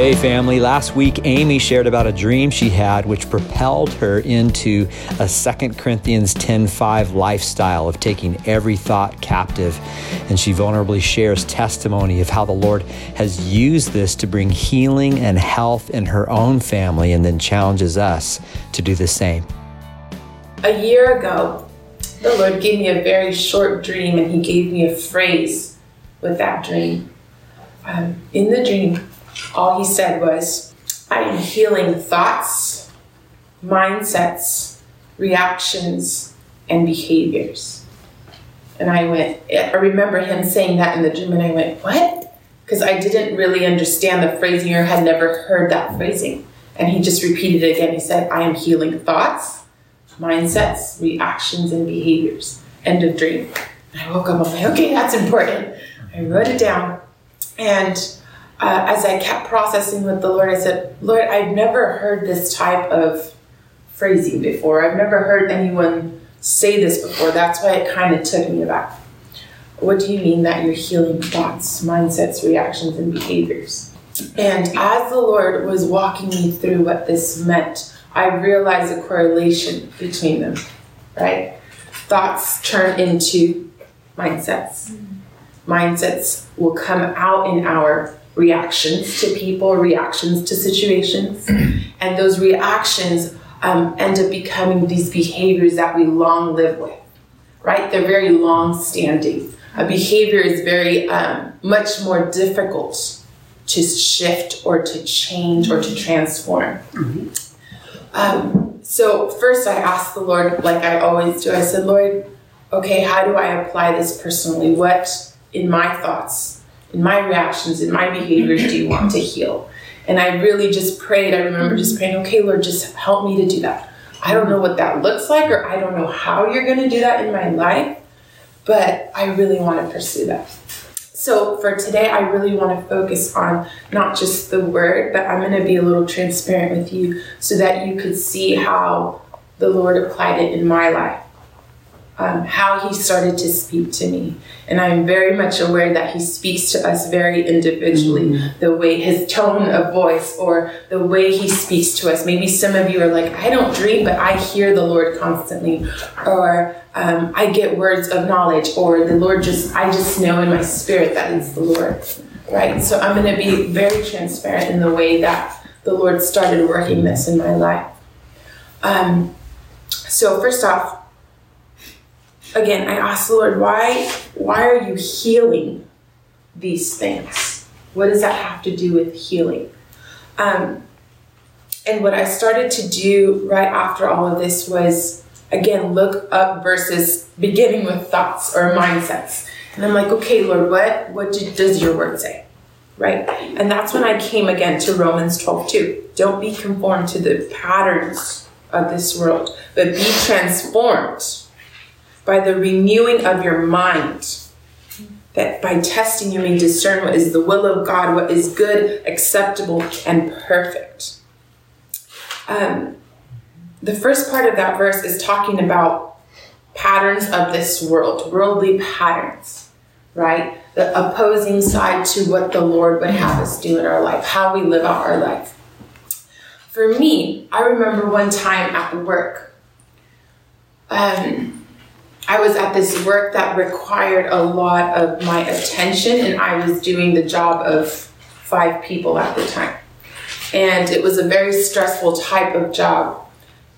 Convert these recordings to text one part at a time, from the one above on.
Hey, family. Last week, Amy shared about a dream she had which propelled her into a 2 Corinthians 10.5 lifestyle of taking every thought captive. And she vulnerably shares testimony of how the Lord has used this to bring healing and health in her own family and then challenges us to do the same. A year ago, the Lord gave me a very short dream and He gave me a phrase with that dream. Um, in the dream, all he said was, I am healing thoughts, mindsets, reactions, and behaviors. And I went, I remember him saying that in the dream, and I went, What? Because I didn't really understand the phrasing or had never heard that phrasing. And he just repeated it again. He said, I am healing thoughts, mindsets, reactions, and behaviors. End of dream. I woke up, I'm like, okay, that's important. I wrote it down. And uh, as I kept processing with the Lord, I said, Lord, I've never heard this type of phrasing before. I've never heard anyone say this before. That's why it kind of took me aback. What do you mean that you're healing thoughts, mindsets, reactions, and behaviors? And as the Lord was walking me through what this meant, I realized a correlation between them, right? Thoughts turn into mindsets. Mindsets will come out in our reactions to people, reactions to situations, and those reactions um, end up becoming these behaviors that we long live with, right? They're very long standing. A behavior is very um, much more difficult to shift or to change or to transform. Mm-hmm. Um, so, first, I asked the Lord, like I always do, I said, Lord, okay, how do I apply this personally? What in my thoughts in my reactions, in my behaviors do you want to heal? And I really just prayed. I remember just praying, okay, Lord, just help me to do that. I don't know what that looks like, or I don't know how you're going to do that in my life, but I really want to pursue that. So for today, I really want to focus on not just the word, but I'm going to be a little transparent with you so that you could see how the Lord applied it in my life um, how he started to speak to me. And I'm very much aware that he speaks to us very individually, mm-hmm. the way his tone of voice or the way he speaks to us. Maybe some of you are like, I don't dream, but I hear the Lord constantly. Or um, I get words of knowledge, or the Lord just, I just know in my spirit that it's the Lord. Right? So I'm going to be very transparent in the way that the Lord started working this in my life. Um, so, first off, again, I asked the Lord, why, why are you healing these things? What does that have to do with healing? Um, and what I started to do right after all of this was, again, look up verses beginning with thoughts or mindsets. And I'm like, okay, Lord, what, what do, does your word say? Right? And that's when I came again to Romans 12, 2. Don't be conformed to the patterns of this world, but be transformed by the renewing of your mind. That by testing you may discern what is the will of God, what is good, acceptable, and perfect. Um, the first part of that verse is talking about patterns of this world, worldly patterns, right? The opposing side to what the Lord would have us do in our life, how we live out our life. For me, I remember one time at work, um, I was at this work that required a lot of my attention, and I was doing the job of five people at the time. And it was a very stressful type of job.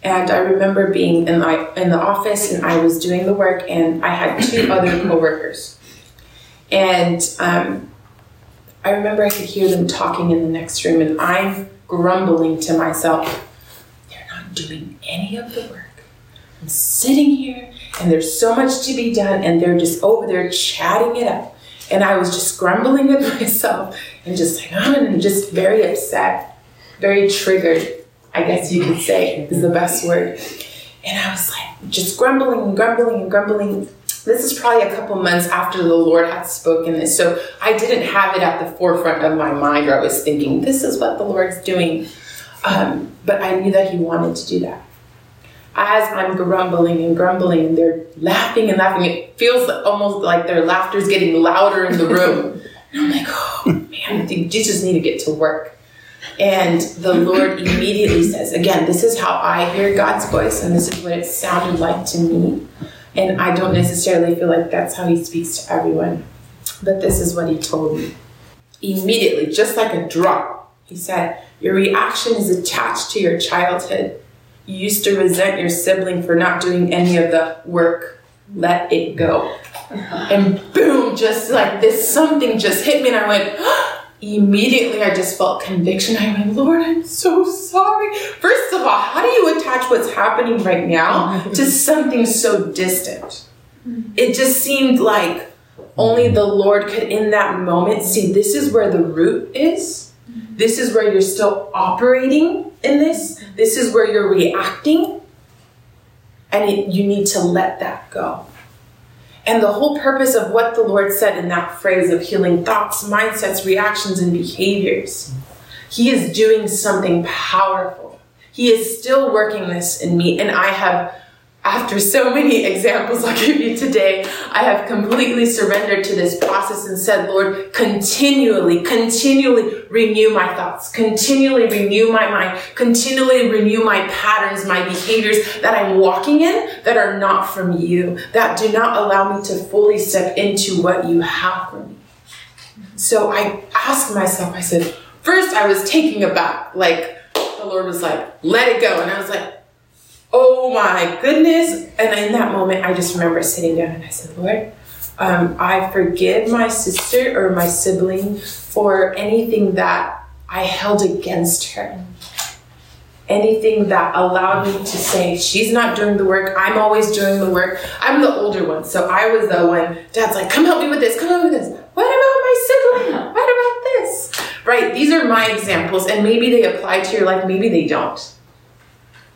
And I remember being in my in the office, and I was doing the work, and I had two other coworkers. And um, I remember I could hear them talking in the next room, and I'm grumbling to myself, "They're not doing any of the work. I'm sitting here and there's so much to be done, and they're just over there chatting it up. And I was just grumbling with myself and just like, oh, and just very upset, very triggered, I guess you could say is the best word. And I was like, just grumbling and grumbling and grumbling. This is probably a couple months after the Lord had spoken this. So I didn't have it at the forefront of my mind where I was thinking, this is what the Lord's doing. Um, but I knew that He wanted to do that as I'm grumbling and grumbling, and they're laughing and laughing. It feels almost like their laughter is getting louder in the room. and I'm like, oh man, I think Jesus need to get to work. And the Lord immediately says, again, this is how I hear God's voice, and this is what it sounded like to me. And I don't necessarily feel like that's how He speaks to everyone, but this is what He told me. Immediately, just like a drop, He said, Your reaction is attached to your childhood. You used to resent your sibling for not doing any of the work. Let it go. Uh-huh. And boom, just like this, something just hit me, and I went, immediately I just felt conviction. I went, Lord, I'm so sorry. First of all, how do you attach what's happening right now to something so distant? Mm-hmm. It just seemed like only the Lord could, in that moment, see this is where the root is. This is where you're still operating in this. This is where you're reacting. And it, you need to let that go. And the whole purpose of what the Lord said in that phrase of healing thoughts, mindsets, reactions, and behaviors, He is doing something powerful. He is still working this in me, and I have after so many examples I'll give you today, I have completely surrendered to this process and said, Lord, continually, continually renew my thoughts, continually renew my mind, continually renew my patterns, my behaviors that I'm walking in that are not from you, that do not allow me to fully step into what you have for me. So I asked myself, I said, first I was taking aback, like the Lord was like, let it go. And I was like, oh my goodness. And in that moment, I just remember sitting down and I said, Lord, um, I forgive my sister or my sibling for anything that I held against her. Anything that allowed me to say, she's not doing the work, I'm always doing the work. I'm the older one, so I was the one, dad's like, come help me with this, come help me with this. What about my sibling? What about this? Right, these are my examples, and maybe they apply to your life, maybe they don't.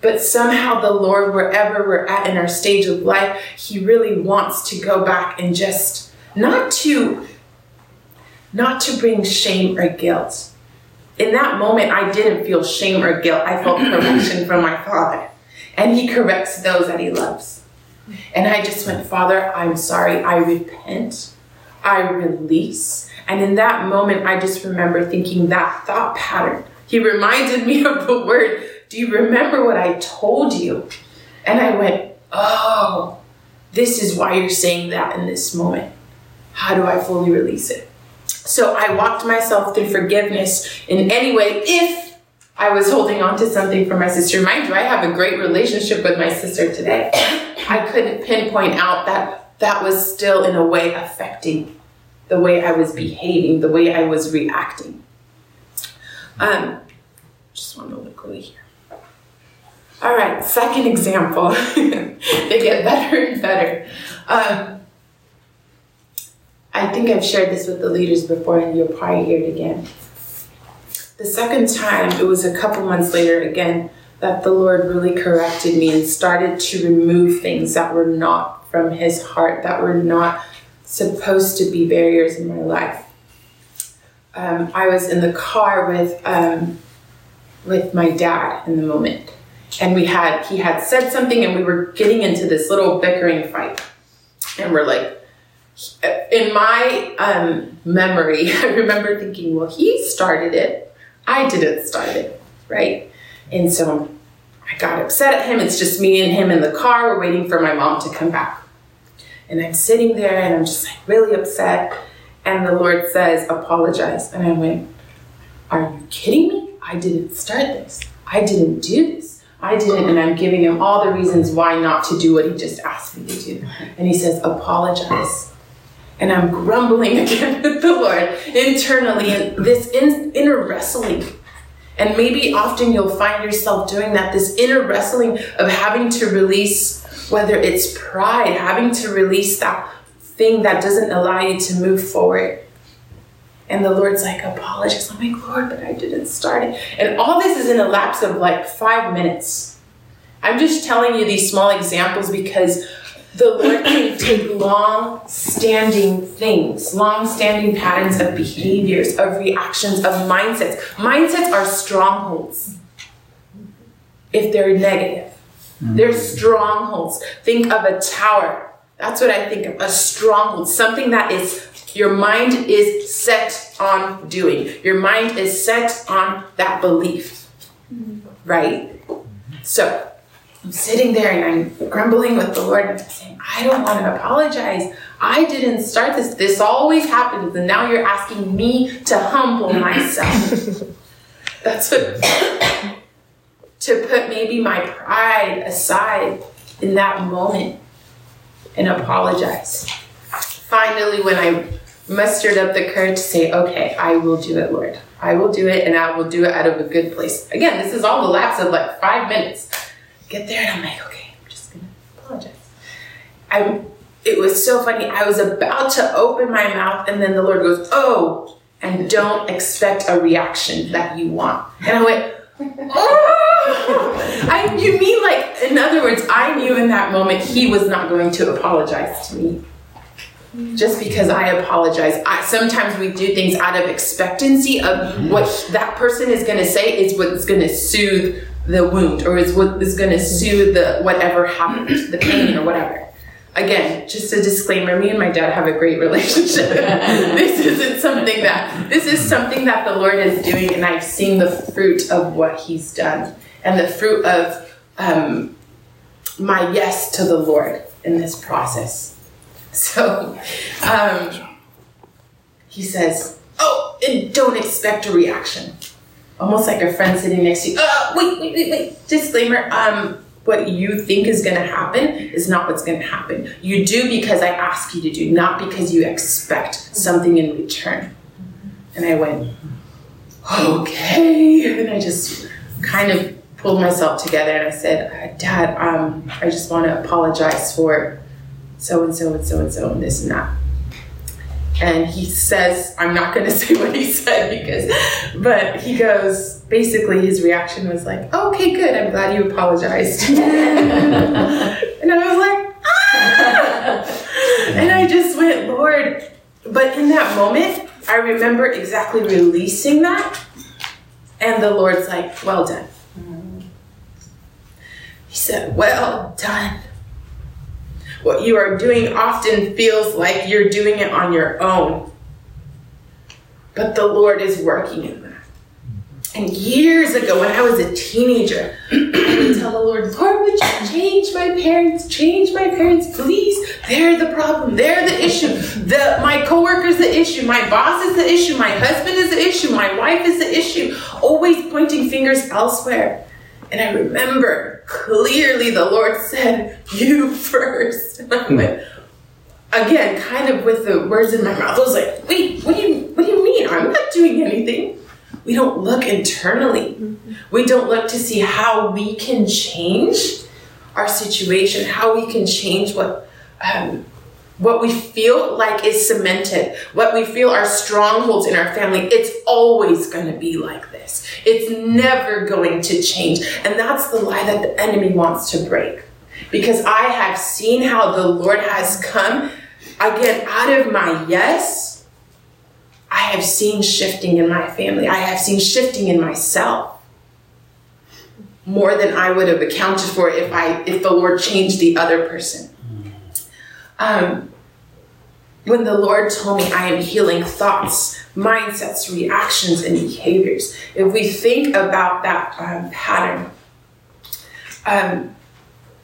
But somehow the Lord, wherever we're at in our stage of life, He really wants to go back and just not to not to bring shame or guilt. In that moment, I didn't feel shame or guilt. I felt correction from my Father. And He corrects those that He loves. And I just went, Father, I'm sorry. I repent. I release. And in that moment, I just remember thinking that thought pattern. He reminded me of the word do you remember what I told you? And I went, Oh, this is why you're saying that in this moment. How do I fully release it? So I walked myself through forgiveness in any way if I was holding on to something for my sister. Mind you, I have a great relationship with my sister today. I couldn't pinpoint out that that was still in a way affecting the way I was behaving, the way I was reacting. Um, just want to look over here. All right, second example. they get better and better. Um, I think I've shared this with the leaders before, and you'll probably hear it again. The second time, it was a couple months later again, that the Lord really corrected me and started to remove things that were not from His heart, that were not supposed to be barriers in my life. Um, I was in the car with um, with my dad in the moment, and we had he had said something and we were getting into this little bickering fight. And we're like in my um, memory i remember thinking well he started it. I didn't start it right? And so i got upset at him. It's just me and him in the car. We're waiting for my mom to come back. And i'm sitting there and i'm just like really upset. And the lord says apologize. And i went are you kidding me? I didn't start this. I didn't do this I didn't, and I'm giving him all the reasons why not to do what he just asked me to do. And he says, apologize. And I'm grumbling again with the Lord internally, and this in, inner wrestling. And maybe often you'll find yourself doing that this inner wrestling of having to release, whether it's pride, having to release that thing that doesn't allow you to move forward. And the Lord's like, apologize. I'm like, Lord, but I didn't start it. And all this is in a lapse of like five minutes. I'm just telling you these small examples because the Lord can take long standing things, long standing patterns of behaviors, of reactions, of mindsets. Mindsets are strongholds if they're negative. Mm-hmm. They're strongholds. Think of a tower. That's what I think of a stronghold, something that is Your mind is set on doing. Your mind is set on that belief. Right? So I'm sitting there and I'm grumbling with the Lord saying, I don't want to apologize. I didn't start this. This always happens. And now you're asking me to humble myself. That's what, to put maybe my pride aside in that moment and apologize. Finally, when I mustered up the courage to say, okay, I will do it, Lord. I will do it and I will do it out of a good place. Again, this is all the lapse of like five minutes. Get there and I'm like, okay, I'm just gonna apologize. I it was so funny. I was about to open my mouth and then the Lord goes, Oh, and don't expect a reaction that you want. And I went, Oh! I, you mean like, in other words, I knew in that moment he was not going to apologize to me just because I apologize. I, sometimes we do things out of expectancy of what that person is going to say is what's going to soothe the wound or is what is going to soothe the whatever happened, the pain or whatever. Again, just a disclaimer, me and my dad have a great relationship. this isn't something that this is something that the Lord is doing and I've seen the fruit of what he's done and the fruit of um, my yes to the Lord in this process. So um, he says, Oh, and don't expect a reaction. Almost like a friend sitting next to you. Oh, wait, wait, wait, wait. Disclaimer. Um, what you think is going to happen is not what's going to happen. You do because I ask you to do, not because you expect something in return. And I went, okay. And I just kind of pulled myself together and I said, Dad, um, I just want to apologize for so and so and so and so and this and that. And he says, I'm not going to say what he said because, but he goes, basically his reaction was like, okay, good, I'm glad you apologized. and I was like, ah! And I just went, Lord. But in that moment, I remember exactly releasing that. And the Lord's like, well done. He said, well done. What you are doing often feels like you're doing it on your own. But the Lord is working in that. And years ago, when I was a teenager, I would tell the Lord, Lord, would you change my parents? Change my parents, please. They're the problem. They're the issue. The my coworker's the issue. My boss is the issue. My husband is the issue. My wife is the issue. Always pointing fingers elsewhere. And I remember clearly the Lord said, You first. And I went, again, kind of with the words in my mouth. I was like, wait, what do you what do you mean? I'm not doing anything. We don't look internally. Mm-hmm. We don't look to see how we can change our situation, how we can change what um, what we feel like is cemented, what we feel are strongholds in our family, it's always going to be like this. It's never going to change. And that's the lie that the enemy wants to break. Because I have seen how the Lord has come again out of my yes. I have seen shifting in my family. I have seen shifting in myself more than I would have accounted for if I if the Lord changed the other person. Um, when the Lord told me I am healing thoughts, mindsets, reactions, and behaviors, if we think about that um, pattern, um,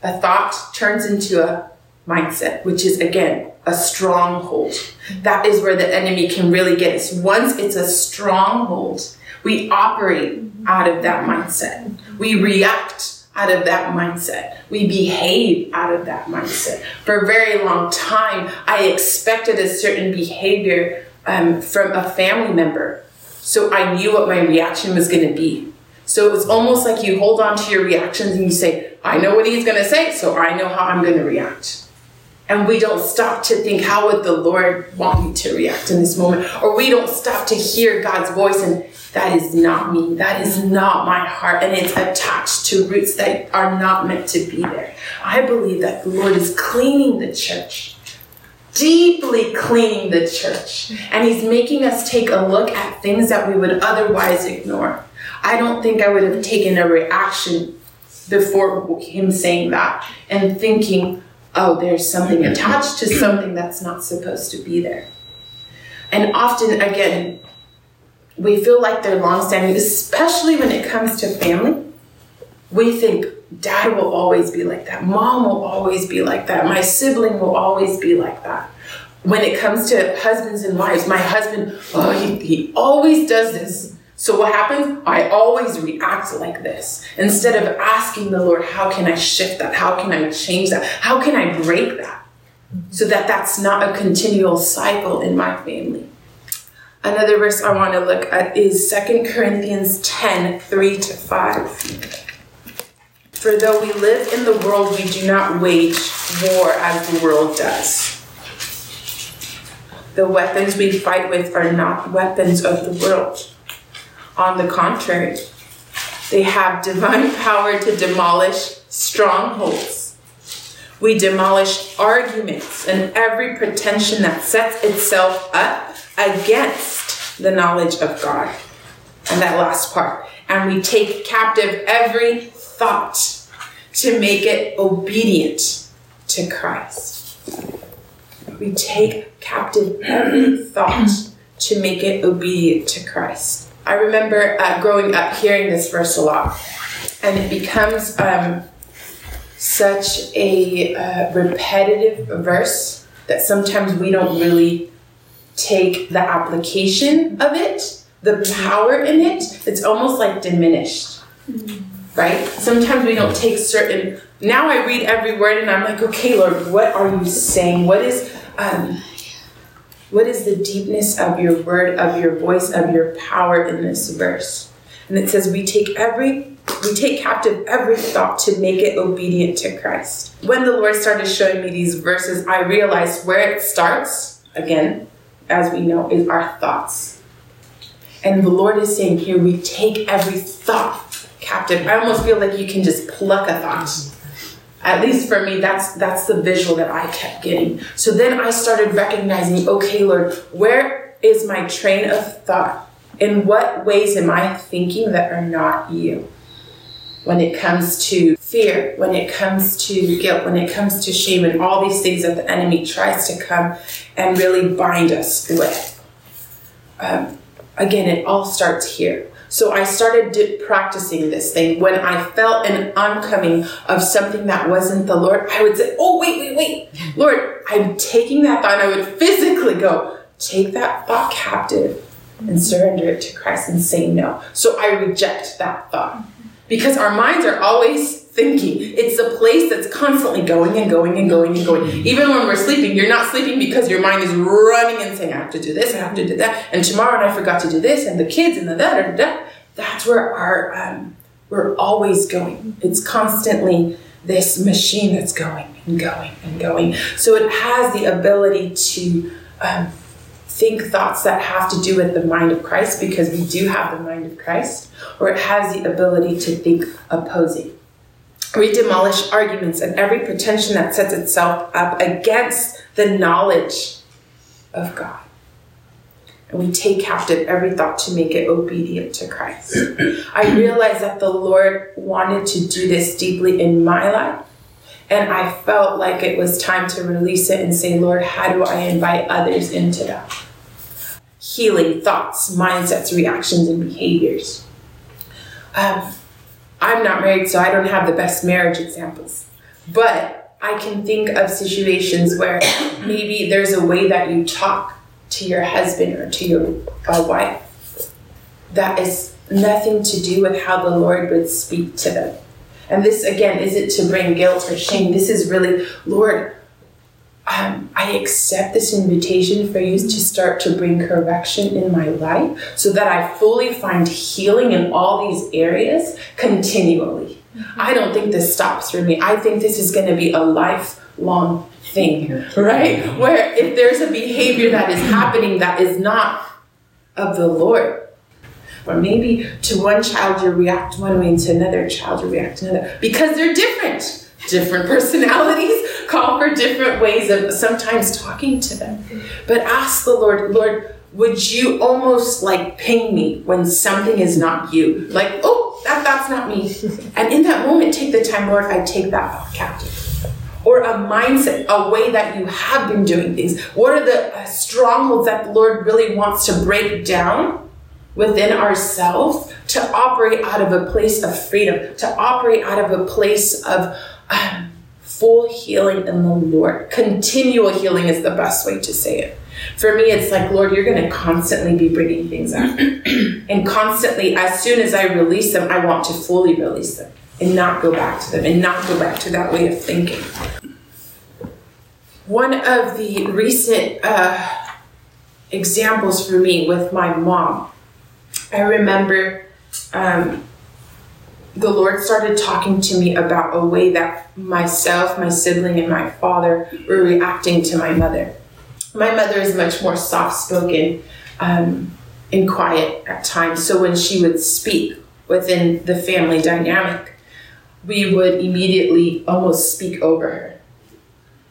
a thought turns into a mindset, which is again a stronghold. That is where the enemy can really get us. Once it's a stronghold, we operate out of that mindset. We react out of that mindset. We behave out of that mindset. For a very long time, I expected a certain behavior um, from a family member. So I knew what my reaction was going to be. So it was almost like you hold on to your reactions and you say, I know what he's going to say, so I know how I'm going to react. And we don't stop to think, how would the Lord want me to react in this moment? Or we don't stop to hear God's voice and that is not me. That is not my heart. And it's attached to roots that are not meant to be there. I believe that the Lord is cleaning the church, deeply cleaning the church. And He's making us take a look at things that we would otherwise ignore. I don't think I would have taken a reaction before Him saying that and thinking, oh, there's something attached to something that's not supposed to be there. And often, again, we feel like they're long standing, especially when it comes to family. We think dad will always be like that, mom will always be like that, my sibling will always be like that. When it comes to husbands and wives, my husband, oh, he, he always does this. So what happens? I always react like this. Instead of asking the Lord, how can I shift that? How can I change that? How can I break that? So that that's not a continual cycle in my family. Another verse I want to look at is 2 Corinthians 10 3 to 5. For though we live in the world, we do not wage war as the world does. The weapons we fight with are not weapons of the world. On the contrary, they have divine power to demolish strongholds. We demolish arguments and every pretension that sets itself up against the knowledge of God. And that last part. And we take captive every thought to make it obedient to Christ. We take captive every thought to make it obedient to Christ. I remember uh, growing up hearing this verse a lot, and it becomes um, such a uh, repetitive verse that sometimes we don't really take the application of it, the power in it, it's almost like diminished. Right? Sometimes we don't take certain. Now I read every word and I'm like, okay, Lord, what are you saying? What is. Um, what is the deepness of your word, of your voice, of your power in this verse? And it says, we take every we take captive every thought to make it obedient to Christ. When the Lord started showing me these verses, I realized where it starts, again, as we know, is our thoughts. And the Lord is saying here, we take every thought captive. I almost feel like you can just pluck a thought. At least for me, that's that's the visual that I kept getting. So then I started recognizing, okay, Lord, where is my train of thought? In what ways am I thinking that are not you? When it comes to fear, when it comes to guilt, when it comes to shame, and all these things that the enemy tries to come and really bind us with. Um, again, it all starts here. So I started di- practicing this thing. When I felt an oncoming of something that wasn't the Lord, I would say, Oh, wait, wait, wait. Lord, I'm taking that thought. I would physically go, Take that thought captive and surrender it to Christ and say no. So I reject that thought. Because our minds are always thinking. It's a place that's constantly going and going and going and going. Even when we're sleeping, you're not sleeping because your mind is running and saying, I have to do this, I have to do that, and tomorrow and I forgot to do this, and the kids and the that, and that. That's where our um, we're always going. It's constantly this machine that's going and going and going. So it has the ability to um, think thoughts that have to do with the mind of Christ because we do have the mind of Christ, or it has the ability to think opposing. We demolish arguments and every pretension that sets itself up against the knowledge of God. And we take captive every thought to make it obedient to Christ. I realized that the Lord wanted to do this deeply in my life. And I felt like it was time to release it and say, Lord, how do I invite others into that? Healing thoughts, mindsets, reactions, and behaviors. Um, I'm not married, so I don't have the best marriage examples. But I can think of situations where maybe there's a way that you talk to your husband or to your uh, wife that is nothing to do with how the Lord would speak to them. And this, again, isn't to bring guilt or shame. This is really, Lord, um, I accept this invitation for you to start to bring correction in my life so that I fully find healing in all these areas continually. Mm-hmm. I don't think this stops for me. I think this is going to be a lifelong thing, right? Where if there's a behavior that is happening that is not of the Lord, or maybe to one child you react one way and to another child you react another because they're different different personalities call for different ways of sometimes talking to them. But ask the Lord, Lord, would you almost like ping me when something is not you? Like, oh, that, that's not me. And in that moment, take the time, Lord, I take that thought captive. Or or a mindset, a way that you have been doing things? What are the uh, strongholds that the Lord really wants to break down within ourselves to operate out of a place of freedom, to operate out of a place of um, full healing in the Lord? Continual healing is the best way to say it. For me, it's like, Lord, you're going to constantly be bringing things up. and constantly, as soon as I release them, I want to fully release them and not go back to them and not go back to that way of thinking. One of the recent uh, examples for me with my mom, I remember um, the Lord started talking to me about a way that myself, my sibling, and my father were reacting to my mother. My mother is much more soft spoken um, and quiet at times. So when she would speak within the family dynamic, we would immediately almost speak over her,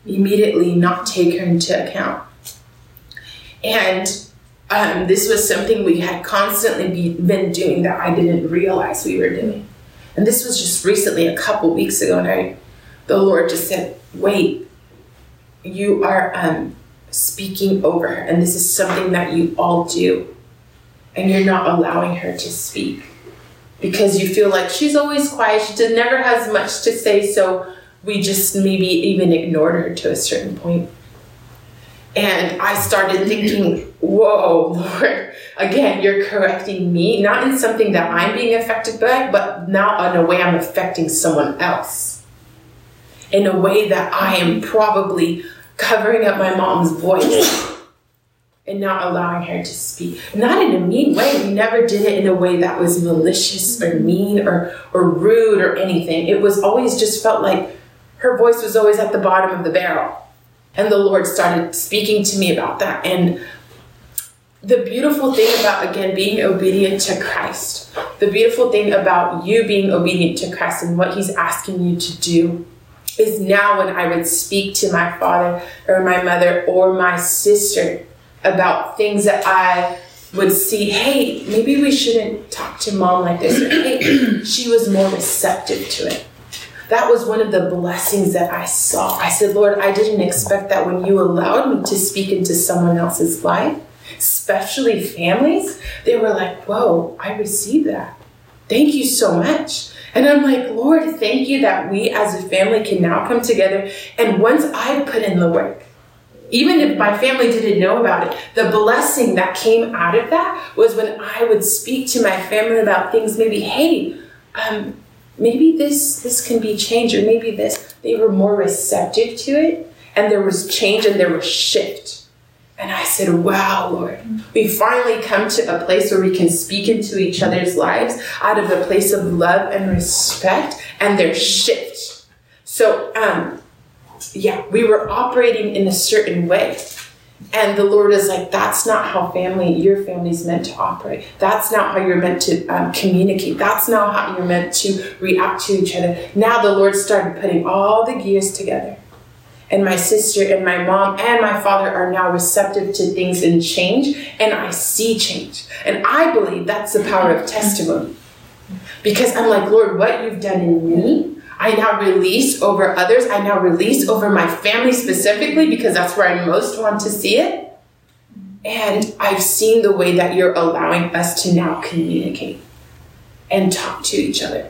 immediately not take her into account. And um, this was something we had constantly be, been doing that I didn't realize we were doing. And this was just recently, a couple weeks ago, and I, the Lord just said, "Wait, you are um, speaking over her, and this is something that you all do, and you're not allowing her to speak." because you feel like she's always quiet. She never has much to say, so we just maybe even ignored her to a certain point. And I started thinking, whoa, Lord, again, you're correcting me, not in something that I'm being affected by, but now in a way I'm affecting someone else. In a way that I am probably covering up my mom's voice and not allowing her to speak. Not in a mean way. We never did it in a way that was malicious or mean or, or rude or anything. It was always just felt like her voice was always at the bottom of the barrel. And the Lord started speaking to me about that. And the beautiful thing about, again, being obedient to Christ, the beautiful thing about you being obedient to Christ and what He's asking you to do is now when I would speak to my father or my mother or my sister about things that I would see, hey, maybe we shouldn't talk to mom like this. Or, hey, she was more receptive to it. That was one of the blessings that I saw. I said, Lord, I didn't expect that when you allowed me to speak into someone else's life, especially families, they were like, whoa, I received that. Thank you so much. And I'm like, Lord, thank you that we as a family can now come together. And once I put in the work, even if my family didn't know about it, the blessing that came out of that was when I would speak to my family about things, maybe, hey, um, maybe this this can be changed, or maybe this. They were more receptive to it, and there was change and there was shift. And I said, Wow, Lord, we finally come to a place where we can speak into each other's lives out of a place of love and respect, and there's shift. So, um, yeah, we were operating in a certain way. And the Lord is like, that's not how family, your family's meant to operate. That's not how you're meant to um, communicate. That's not how you're meant to react to each other. Now the Lord started putting all the gears together. And my sister and my mom and my father are now receptive to things and change. And I see change. And I believe that's the power of testimony. Because I'm like, Lord, what you've done in me, I now release over others. I now release over my family specifically because that's where I most want to see it. And I've seen the way that you're allowing us to now communicate and talk to each other.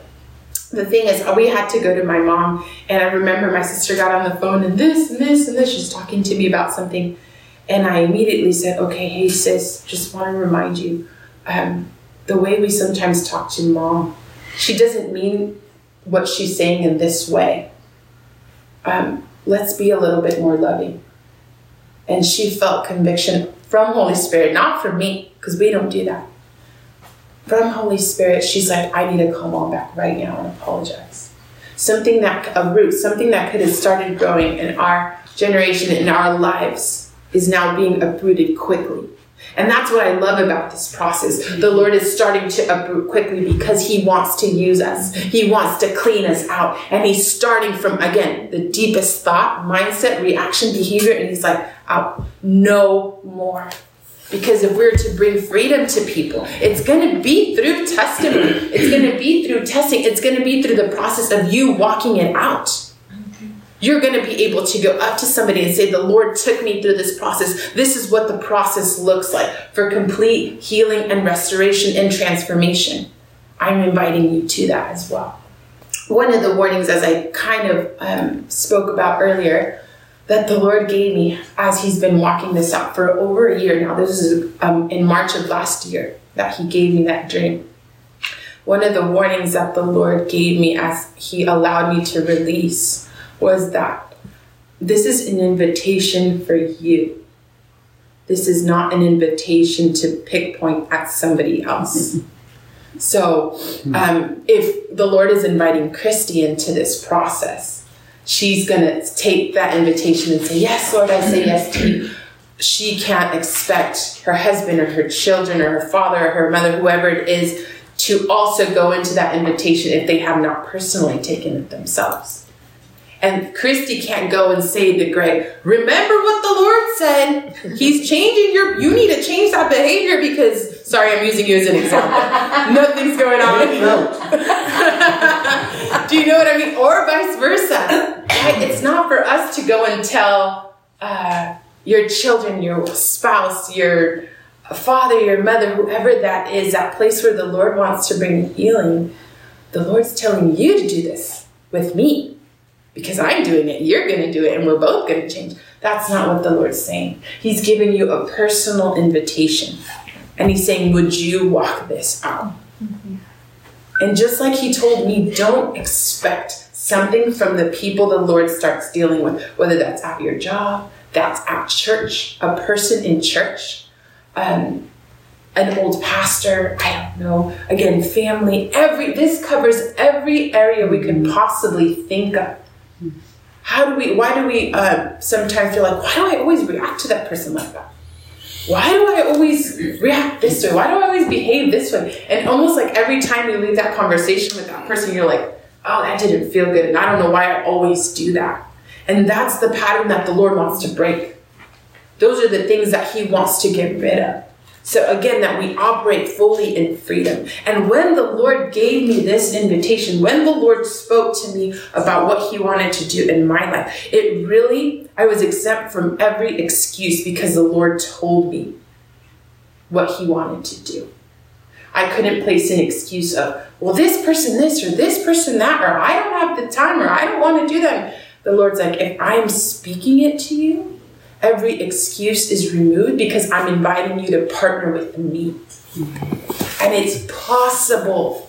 The thing is, we had to go to my mom, and I remember my sister got on the phone and this and this and this. She's talking to me about something. And I immediately said, Okay, hey, sis, just want to remind you um, the way we sometimes talk to mom, she doesn't mean what she's saying in this way. Um, let's be a little bit more loving. And she felt conviction from Holy Spirit, not from me, because we don't do that. From Holy Spirit, she's like, I need to come on back right now and apologize. Something that, a root, something that could have started growing in our generation, in our lives, is now being uprooted quickly. And that's what I love about this process. The Lord is starting to uproot quickly because He wants to use us. He wants to clean us out. And He's starting from, again, the deepest thought, mindset, reaction, behavior. And He's like, out, no more. Because if we're to bring freedom to people, it's going to be through testimony. It's going to be through testing. It's going to be through the process of you walking it out. You're going to be able to go up to somebody and say, The Lord took me through this process. This is what the process looks like for complete healing and restoration and transformation. I'm inviting you to that as well. One of the warnings, as I kind of um, spoke about earlier, that the Lord gave me as He's been walking this out for over a year now. This is um, in March of last year that He gave me that dream. One of the warnings that the Lord gave me as He allowed me to release was that this is an invitation for you. This is not an invitation to pick point at somebody else. So, um, if the Lord is inviting Christy into this process, she's going to take that invitation and say, Yes, Lord, I say yes to you. She can't expect her husband or her children or her father or her mother, whoever it is, to also go into that invitation if they have not personally taken it themselves. And Christy can't go and say to Greg, remember what the Lord said. He's changing your, you need to change that behavior because, sorry, I'm using you as an example. Nothing's going on. Do you know what I mean? Or vice versa. It's not for us to go and tell uh, your children, your spouse, your father, your mother, whoever that is, that place where the Lord wants to bring healing. The Lord's telling you to do this with me because I'm doing it, you're going to do it, and we're both going to change. That's not what the Lord's saying. He's giving you a personal invitation. And He's saying, Would you walk this out? Mm-hmm. And just like He told me, don't expect something from the people the Lord starts dealing with, whether that's at your job, that's at church, a person in church, um, an old pastor, I don't know, again, family, every this covers every area we can possibly think of how do we, why do we uh, sometimes feel like, why do I always react to that person like that? Why do I always react this way? Why do I always behave this way? And almost like every time you leave that conversation with that person, you're like, oh, that didn't feel good. And I don't know why I always do that. And that's the pattern that the Lord wants to break. Those are the things that He wants to get rid of. So again, that we operate fully in freedom. And when the Lord gave me this invitation, when the Lord spoke to me about what He wanted to do in my life, it really, I was exempt from every excuse because the Lord told me what He wanted to do. I couldn't place an excuse of, well, this person this or this person that, or I don't have the time or I don't want to do that. The Lord's like, if I'm speaking it to you, every excuse is removed because I'm inviting you to partner with me. And it's possible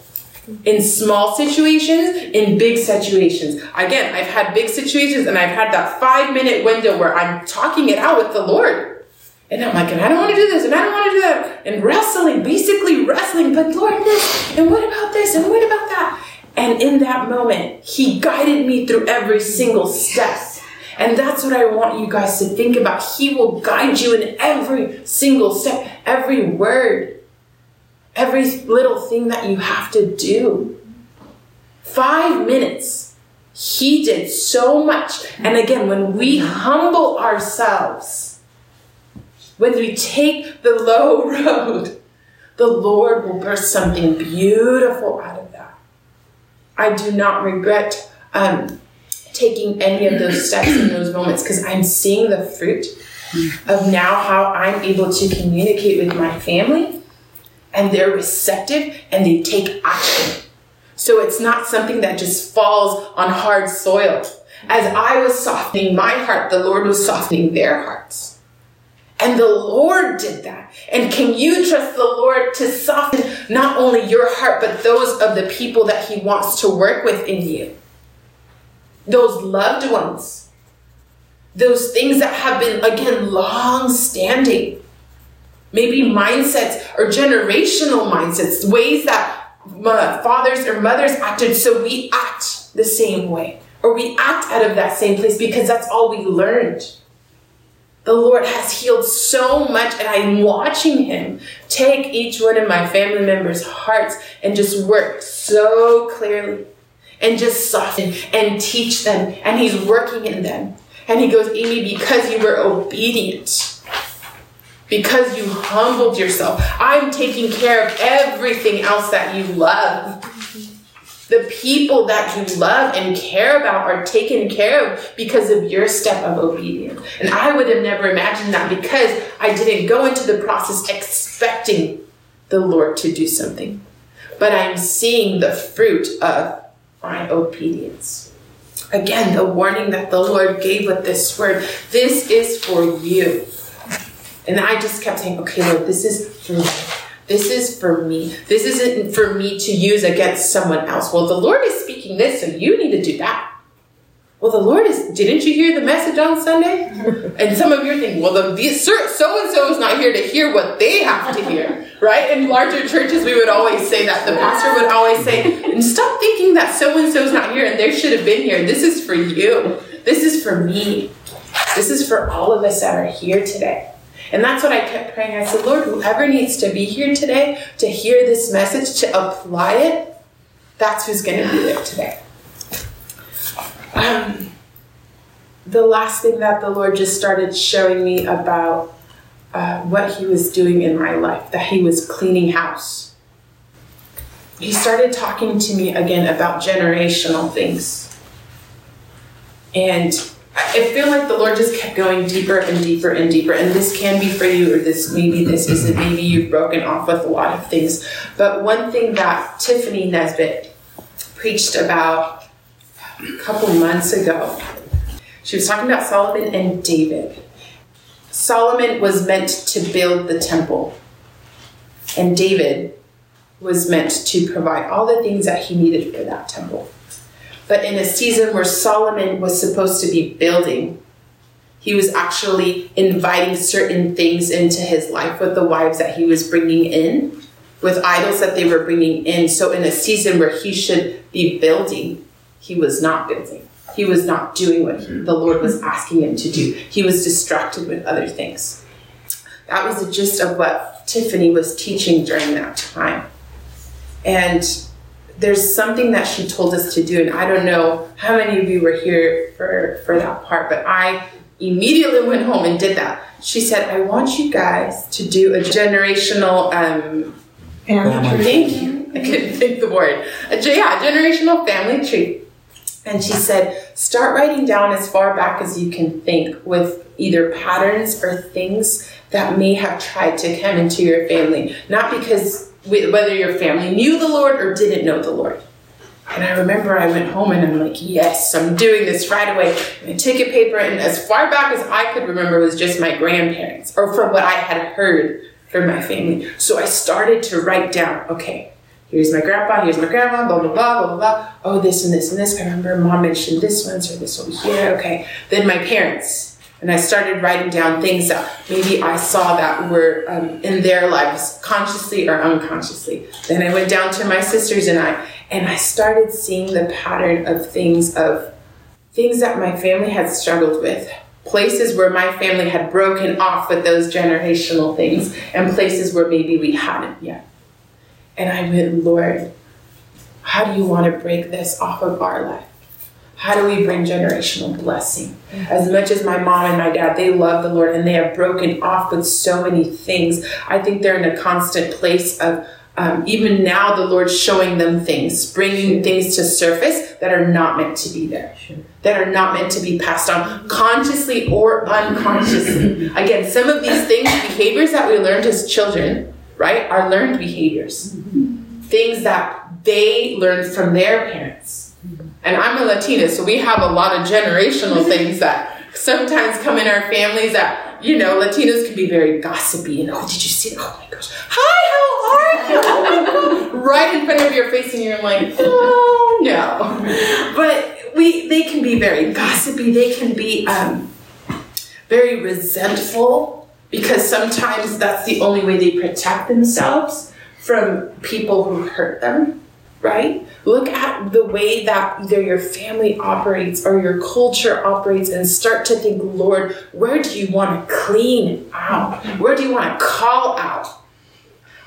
in small situations, in big situations. Again, I've had big situations and I've had that five minute window where I'm talking it out with the Lord. And I'm like, and I don't want to do this, and I don't want to do that. And wrestling, basically wrestling, but Lord, this, and what about this, and what about that? And in that moment, He guided me through every single step and that's what I want you guys to think about. He will guide you in every single step, every word, every little thing that you have to do. Five minutes. He did so much. And again, when we humble ourselves, when we take the low road, the Lord will birth something beautiful out of that. I do not regret um, taking any of those steps in those moments because I'm seeing the fruit of now how I'm able to communicate with my family and they're receptive and they take action. So it's not something that just falls on hard soil. As I was softening my heart, the Lord was softening their hearts. And the Lord did that. And can you trust the Lord to soften not only your heart, but those of the people that He wants to work with in you? Those loved ones, those things that have been, again, long standing. Maybe mindsets or generational mindsets, ways that uh, fathers or mothers acted, so we act the same way, or we act out of that same place because that's all we learned. The Lord has healed so much, and I'm watching Him take each one of my family members' hearts and just work so clearly and just soften and teach them. And He's working in them. And He goes, Amy, because you were obedient, because you humbled yourself, I'm taking care of everything else that you love. The people that you love and care about are taken care of because of your step of obedience. And I would have never imagined that because I didn't go into the process expecting the Lord to do something. But I'm seeing the fruit of my obedience. Again, the warning that the Lord gave with this word this is for you. And I just kept saying, okay, Lord, this is for me. This is for me. This isn't for me to use against someone else. Well, the Lord is speaking this, so you need to do that. Well, the Lord is, didn't you hear the message on Sunday? And some of you are thinking, well, the so and so is not here to hear what they have to hear, right? In larger churches, we would always say that. The pastor would always say, and stop thinking that so and so is not here and they should have been here. This is for you. This is for me. This is for all of us that are here today. And that's what I kept praying. I said, Lord, whoever needs to be here today to hear this message, to apply it, that's who's going to be there today. Um, the last thing that the Lord just started showing me about uh, what He was doing in my life, that He was cleaning house. He started talking to me again about generational things. And I feel like the Lord just kept going deeper and deeper and deeper. And this can be for you, or this maybe this isn't. Maybe you've broken off with a lot of things. But one thing that Tiffany Nesbitt preached about a couple months ago, she was talking about Solomon and David. Solomon was meant to build the temple, and David was meant to provide all the things that he needed for that temple. But in a season where Solomon was supposed to be building, he was actually inviting certain things into his life with the wives that he was bringing in, with idols that they were bringing in. So, in a season where he should be building, he was not building. He was not doing what he, the Lord was asking him to do. He was distracted with other things. That was the gist of what Tiffany was teaching during that time. And there's something that she told us to do, and I don't know how many of you were here for, for that part, but I immediately went home and did that. She said, I want you guys to do a generational um family thank you. I couldn't think the word. A, yeah, generational family tree. And she said, start writing down as far back as you can think with either patterns or things that may have tried to come into your family. Not because whether your family knew the Lord or didn't know the Lord. And I remember I went home and I'm like, yes, I'm doing this right away. And I took a paper, and as far back as I could remember was just my grandparents, or from what I had heard from my family. So I started to write down, okay, here's my grandpa, here's my grandma, blah, blah, blah, blah, blah. Oh, this and this and this. I remember mom mentioned this one, so this over here, okay. Then my parents, and I started writing down things that maybe I saw that were um, in their lives, consciously or unconsciously. Then I went down to my sisters and I, and I started seeing the pattern of things of things that my family had struggled with, places where my family had broken off with those generational things, and places where maybe we hadn't yet. And I went, Lord, how do you want to break this off of our life? How do we bring generational blessing? As much as my mom and my dad, they love the Lord and they have broken off with so many things. I think they're in a constant place of um, even now the Lord's showing them things, bringing things to surface that are not meant to be there, that are not meant to be passed on consciously or unconsciously. Again, some of these things, behaviors that we learned as children, right, are learned behaviors. Things that they learned from their parents. And I'm a Latina, so we have a lot of generational things that sometimes come in our families that, you know, Latinos can be very gossipy and, oh, did you see? Oh my gosh. Hi, how are you? right in front of your face, and you're like, oh, no. But we, they can be very gossipy. They can be um, very resentful because sometimes that's the only way they protect themselves from people who hurt them right? Look at the way that either your family operates or your culture operates and start to think, Lord, where do you want to clean out? Where do you want to call out?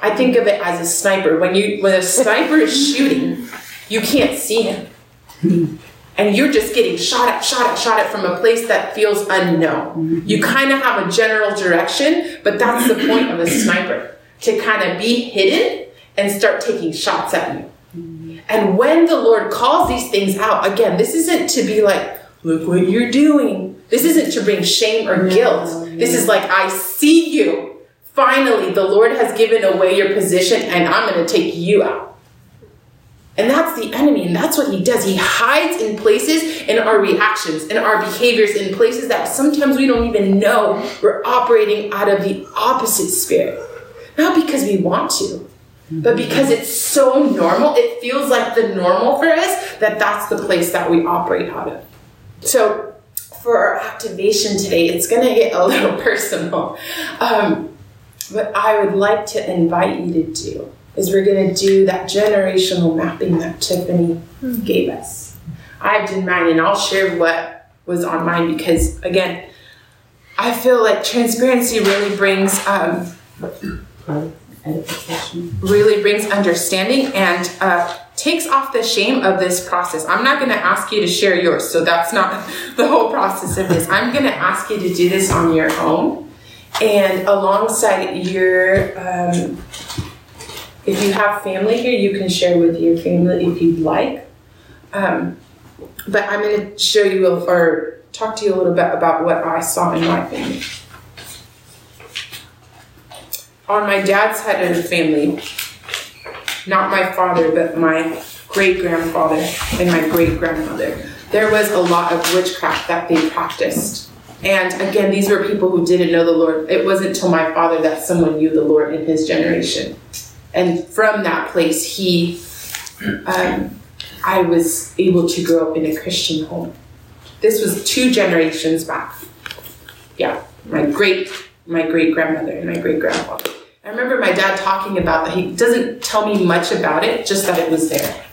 I think of it as a sniper. When you when a sniper is shooting, you can't see him. And you're just getting shot at, shot at, shot at from a place that feels unknown. Mm-hmm. You kind of have a general direction, but that's the point of a sniper to kind of be hidden and start taking shots at you. Mm-hmm. And when the Lord calls these things out, again, this isn't to be like, look what you're doing. This isn't to bring shame or guilt. This is like, I see you. Finally, the Lord has given away your position and I'm going to take you out. And that's the enemy, and that's what he does. He hides in places in our reactions, in our behaviors, in places that sometimes we don't even know we're operating out of the opposite spirit. Not because we want to, but because it's so normal, it feels like the normal for us that that's the place that we operate out of. So, for our activation today, it's going to get a little personal. Um, what I would like to invite you to do is we're going to do that generational mapping that Tiffany mm. gave us. I've done mine and I'll share what was on mine because, again, I feel like transparency really brings um, really brings understanding and uh, takes off the shame of this process. I'm not going to ask you to share yours, so that's not the whole process of this. I'm going to ask you to do this on your own and alongside your um, if you have family here, you can share with your family if you'd like. Um, but I'm going to show you or talk to you a little bit about what I saw in my family. On my dad's side of the family, not my father, but my great grandfather and my great grandmother, there was a lot of witchcraft that they practiced. And again, these were people who didn't know the Lord. It wasn't until my father that someone knew the Lord in his generation and from that place, he, um, I was able to grow up in a Christian home. This was two generations back. Yeah, my great, my great grandmother and my great grandfather. I remember my dad talking about that. He doesn't tell me much about it, just that it was there.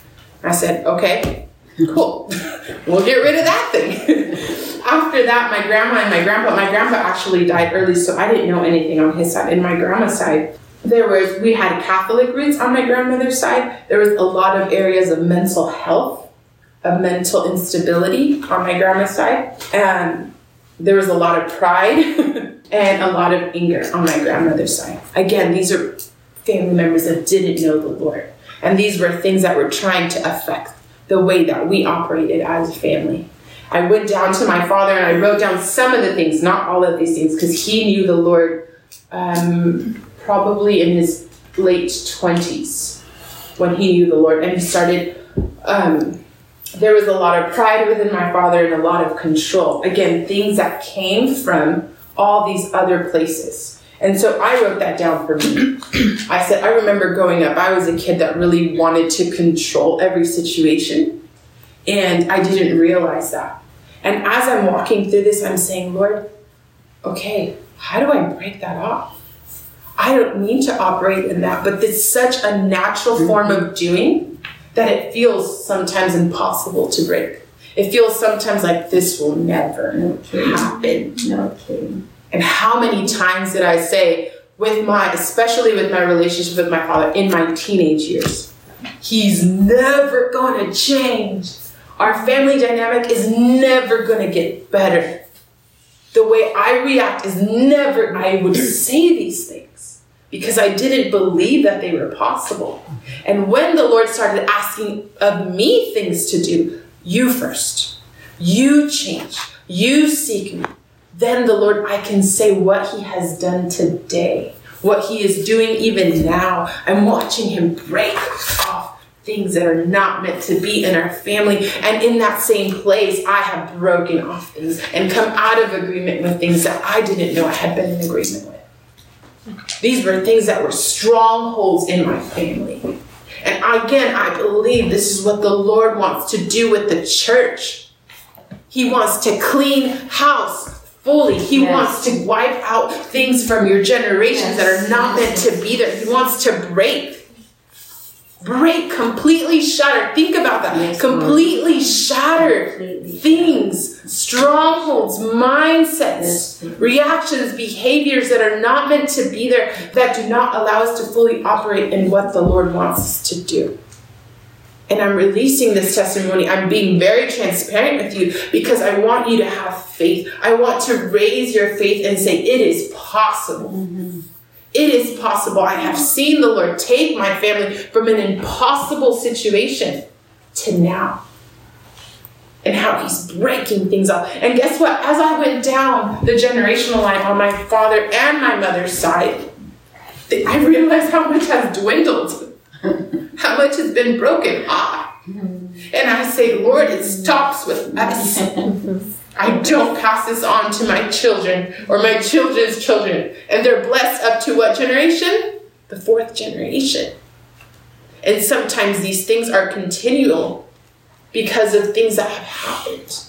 I said, okay, cool. we'll get rid of that thing. After that, my grandma and my grandpa, my grandpa actually died early, so I didn't know anything on his side. And my grandma's side, there was we had Catholic roots on my grandmother's side. There was a lot of areas of mental health, of mental instability on my grandma's side, and there was a lot of pride and a lot of anger on my grandmother's side. Again, these are family members that didn't know the Lord, and these were things that were trying to affect the way that we operated as a family. I went down to my father and I wrote down some of the things, not all of these things, because he knew the Lord. Um, probably in his late 20s when he knew the Lord and he started. Um, there was a lot of pride within my father and a lot of control. Again, things that came from all these other places. And so I wrote that down for me. I said, I remember growing up, I was a kid that really wanted to control every situation. And I didn't realize that. And as I'm walking through this, I'm saying, Lord, okay, how do I break that off? I don't mean to operate in that, but it's such a natural mm-hmm. form of doing that it feels sometimes impossible to break. It feels sometimes like this will never no happen. Kidding. And how many times did I say, with my, especially with my relationship with my father in my teenage years, he's never gonna change. Our family dynamic is never gonna get better. The way I react is never, I would say these things because I didn't believe that they were possible. And when the Lord started asking of me things to do, you first, you change, you seek me, then the Lord, I can say what He has done today, what He is doing even now. I'm watching Him break things that are not meant to be in our family. And in that same place, I have broken off things and come out of agreement with things that I didn't know I had been in agreement with. These were things that were strongholds in my family. And again, I believe this is what the Lord wants to do with the church. He wants to clean house fully. He yes. wants to wipe out things from your generations yes. that are not meant to be there. He wants to break break, completely shatter. Think about that. Yes, completely Lord. shatter completely things, strongholds, mindsets, yes, reactions, behaviors that are not meant to be there, that do not allow us to fully operate in what the Lord wants us to do. And I'm releasing this testimony. I'm being very transparent with you because I want you to have faith. I want to raise your faith and say, it is possible. Mm-hmm It is possible. I have seen the Lord take my family from an impossible situation to now. And how he's breaking things up. And guess what? As I went down the generational line on my father and my mother's side, I realized how much has dwindled, how much has been broken off. And I say, Lord, it stops with us. I don't pass this on to my children or my children's children. And they're blessed up to what generation? The fourth generation. And sometimes these things are continual because of things that have happened.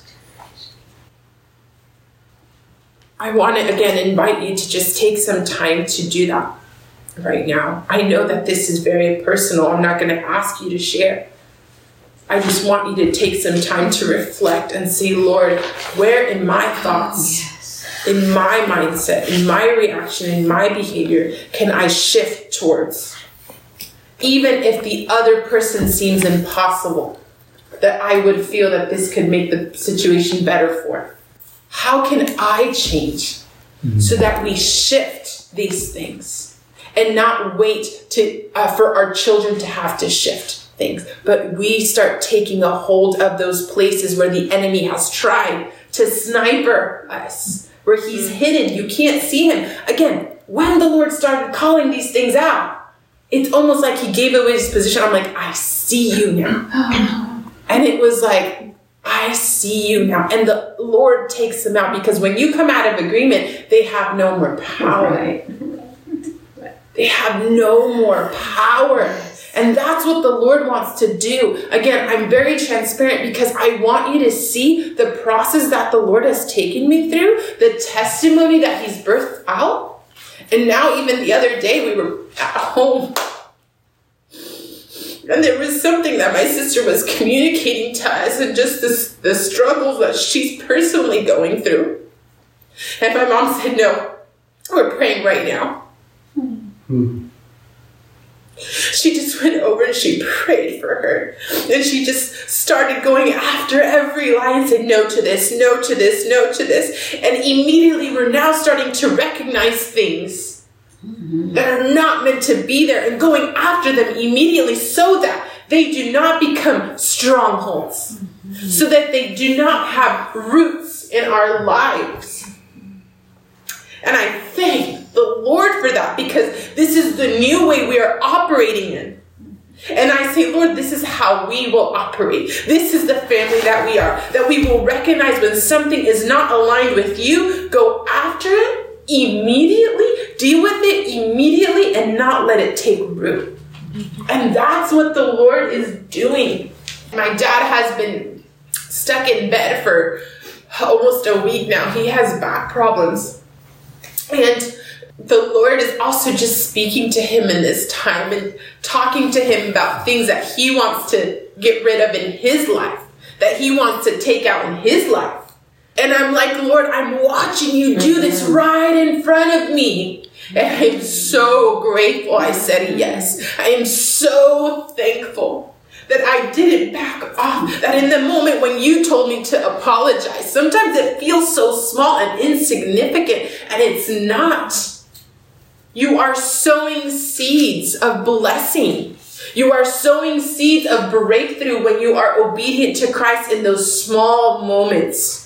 I want to again invite you to just take some time to do that right now. I know that this is very personal. I'm not going to ask you to share. I just want you to take some time to reflect and say, Lord, where in my thoughts, yes. in my mindset, in my reaction, in my behavior, can I shift towards? Even if the other person seems impossible, that I would feel that this could make the situation better for. How can I change mm-hmm. so that we shift these things and not wait to uh, for our children to have to shift? Things, but we start taking a hold of those places where the enemy has tried to sniper us, where he's mm. hidden. You can't see him. Again, when the Lord started calling these things out, it's almost like he gave away his position. I'm like, I see you now. And it was like, I see you now. And the Lord takes them out because when you come out of agreement, they have no more power. Right. They have no more power. And that's what the Lord wants to do. Again, I'm very transparent because I want you to see the process that the Lord has taken me through, the testimony that He's birthed out. And now, even the other day, we were at home. And there was something that my sister was communicating to us, and just this, the struggles that she's personally going through. And my mom said, No, we're praying right now. Hmm she just went over and she prayed for her. And she just started going after every lie and said, no to this, no to this, no to this. And immediately we're now starting to recognize things that are not meant to be there and going after them immediately so that they do not become strongholds, mm-hmm. so that they do not have roots in our lives. And I thank the Lord for that because this is the new way we are operating in. And I say, Lord, this is how we will operate. This is the family that we are. That we will recognize when something is not aligned with you, go after it immediately, deal with it immediately, and not let it take root. And that's what the Lord is doing. My dad has been stuck in bed for almost a week now. He has back problems. And the Lord is also just speaking to him in this time and talking to him about things that he wants to get rid of in his life, that he wants to take out in his life. And I'm like, Lord, I'm watching you do this mm-hmm. right in front of me. And I'm so grateful I said yes. I am so thankful that I didn't back off. That in the moment when you told me to apologize, sometimes it feels so small and insignificant, and it's not. You are sowing seeds of blessing. You are sowing seeds of breakthrough when you are obedient to Christ in those small moments.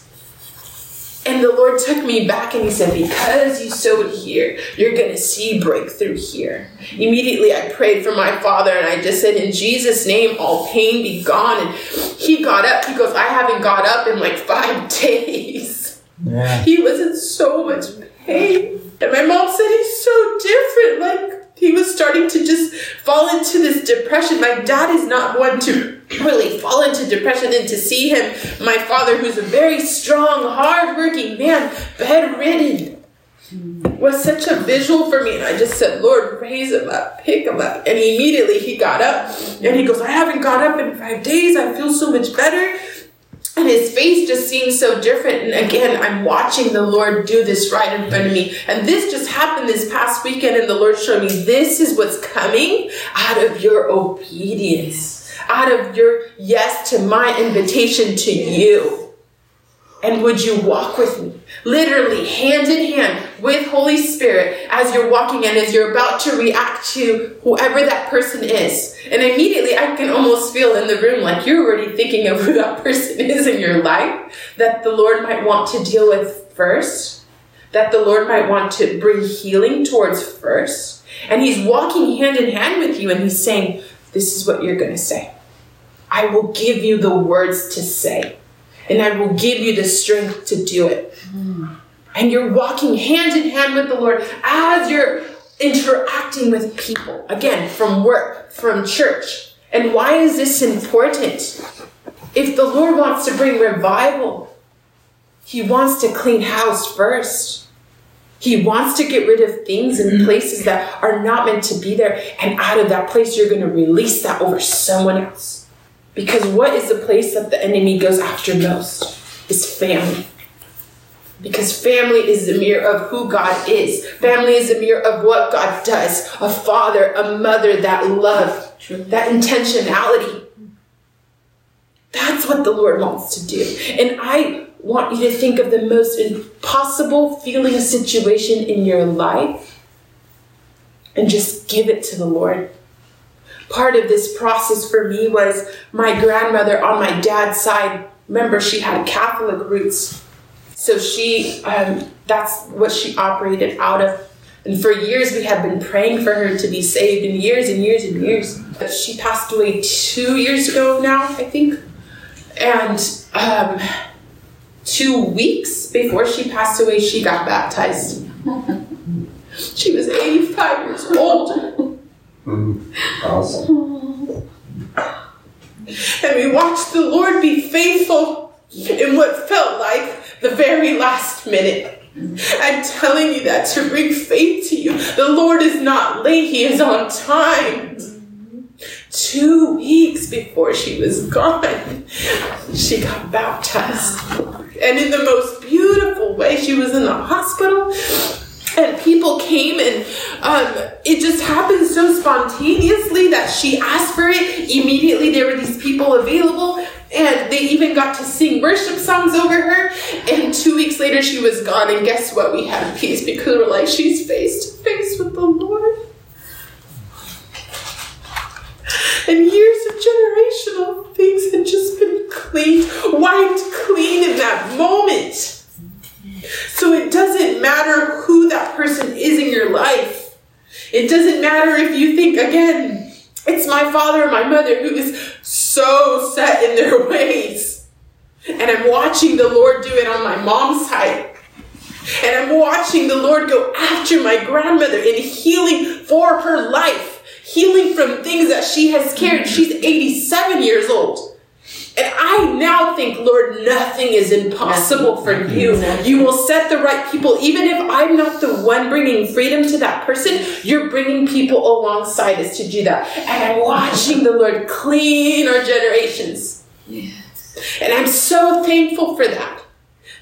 And the Lord took me back and He said, Because you sowed here, you're going to see breakthrough here. Immediately, I prayed for my father and I just said, In Jesus' name, all pain be gone. And he got up. He goes, I haven't got up in like five days. Yeah. He was in so much pain. And my mom said he's so different. Like he was starting to just fall into this depression. My dad is not one to really fall into depression and to see him, my father, who's a very strong, hardworking man, bedridden, was such a visual for me. And I just said, Lord, raise him up, pick him up. And immediately he got up and he goes, I haven't got up in five days. I feel so much better. And his face just seems so different. And again, I'm watching the Lord do this right in front of me. And this just happened this past weekend, and the Lord showed me this is what's coming out of your obedience, out of your yes to my invitation to you. And would you walk with me? Literally, hand in hand with Holy Spirit as you're walking and as you're about to react to whoever that person is. And immediately I can almost feel in the room like you're already thinking of who that person is in your life that the Lord might want to deal with first, that the Lord might want to bring healing towards first. And He's walking hand in hand with you and He's saying, This is what you're going to say. I will give you the words to say and I will give you the strength to do it. Mm. And you're walking hand in hand with the Lord as you're interacting with people. Again, from work, from church. And why is this important? If the Lord wants to bring revival, He wants to clean house first. He wants to get rid of things and places that are not meant to be there. And out of that place, you're going to release that over someone else. Because what is the place that the enemy goes after most? Is family. Because family is the mirror of who God is. Family is the mirror of what God does. A father, a mother, that love, that intentionality. That's what the Lord wants to do. And I want you to think of the most impossible feeling situation in your life and just give it to the Lord part of this process for me was my grandmother on my dad's side. Remember, she had Catholic roots. So she, um, that's what she operated out of. And for years, we had been praying for her to be saved, and years and years and years. But she passed away two years ago now, I think. And um, two weeks before she passed away, she got baptized. she was 85 years old. Mm-hmm. Awesome. And we watched the Lord be faithful in what felt like the very last minute. I'm telling you that to bring faith to you. The Lord is not late, He is on time. Two weeks before she was gone, she got baptized. And in the most beautiful way, she was in the hospital and people came and um, it just happened so spontaneously that she asked for it. Immediately there were these people available and they even got to sing worship songs over her. And two weeks later she was gone and guess what? We had peace because we're like she's face to face with the lord. And years of generational things had just been cleaned wiped clean in that moment so it doesn't matter who that person is in your life. It doesn't matter if you think, again, it's my father or my mother who is so set in their ways. And I'm watching the Lord do it on my mom's side. And I'm watching the Lord go after my grandmother in healing for her life, healing from things that she has carried. She's 87 years old. And I now think, Lord, nothing is impossible for you. You will set the right people. Even if I'm not the one bringing freedom to that person, you're bringing people alongside us to do that. And I'm watching the Lord clean our generations. Yes. And I'm so thankful for that.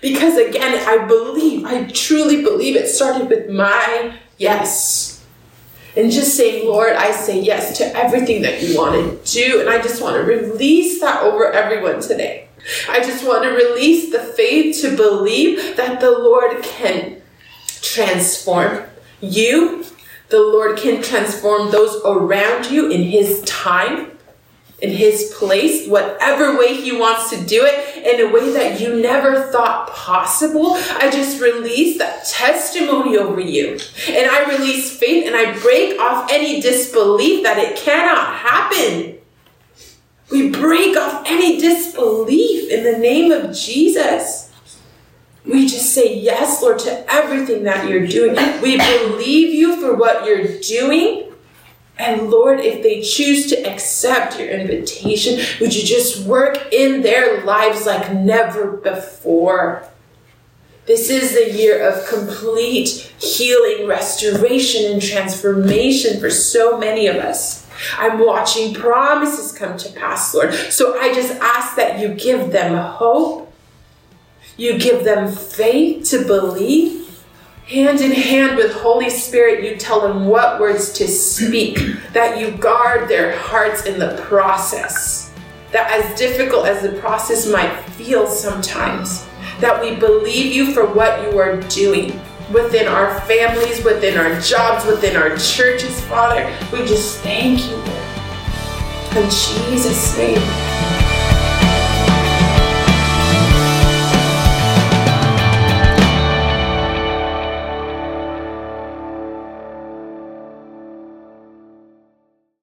Because again, I believe, I truly believe it started with my yes and just saying, Lord, I say yes to everything that you want to do. And I just want to release that over everyone today. I just want to release the faith to believe that the Lord can transform you. The Lord can transform those around you in His time in his place, whatever way he wants to do it, in a way that you never thought possible. I just release that testimony over you. And I release faith and I break off any disbelief that it cannot happen. We break off any disbelief in the name of Jesus. We just say yes, Lord, to everything that you're doing. We believe you for what you're doing. And Lord, if they choose to accept your invitation, would you just work in their lives like never before? This is the year of complete healing, restoration, and transformation for so many of us. I'm watching promises come to pass, Lord. So I just ask that you give them hope, you give them faith to believe, hand in hand with Holy Spirit, you tell them what words to speak, that you guard their hearts in the process. That as difficult as the process might feel sometimes, that we believe you for what you are doing within our families, within our jobs, within our churches, Father. We just thank you. In Jesus' name.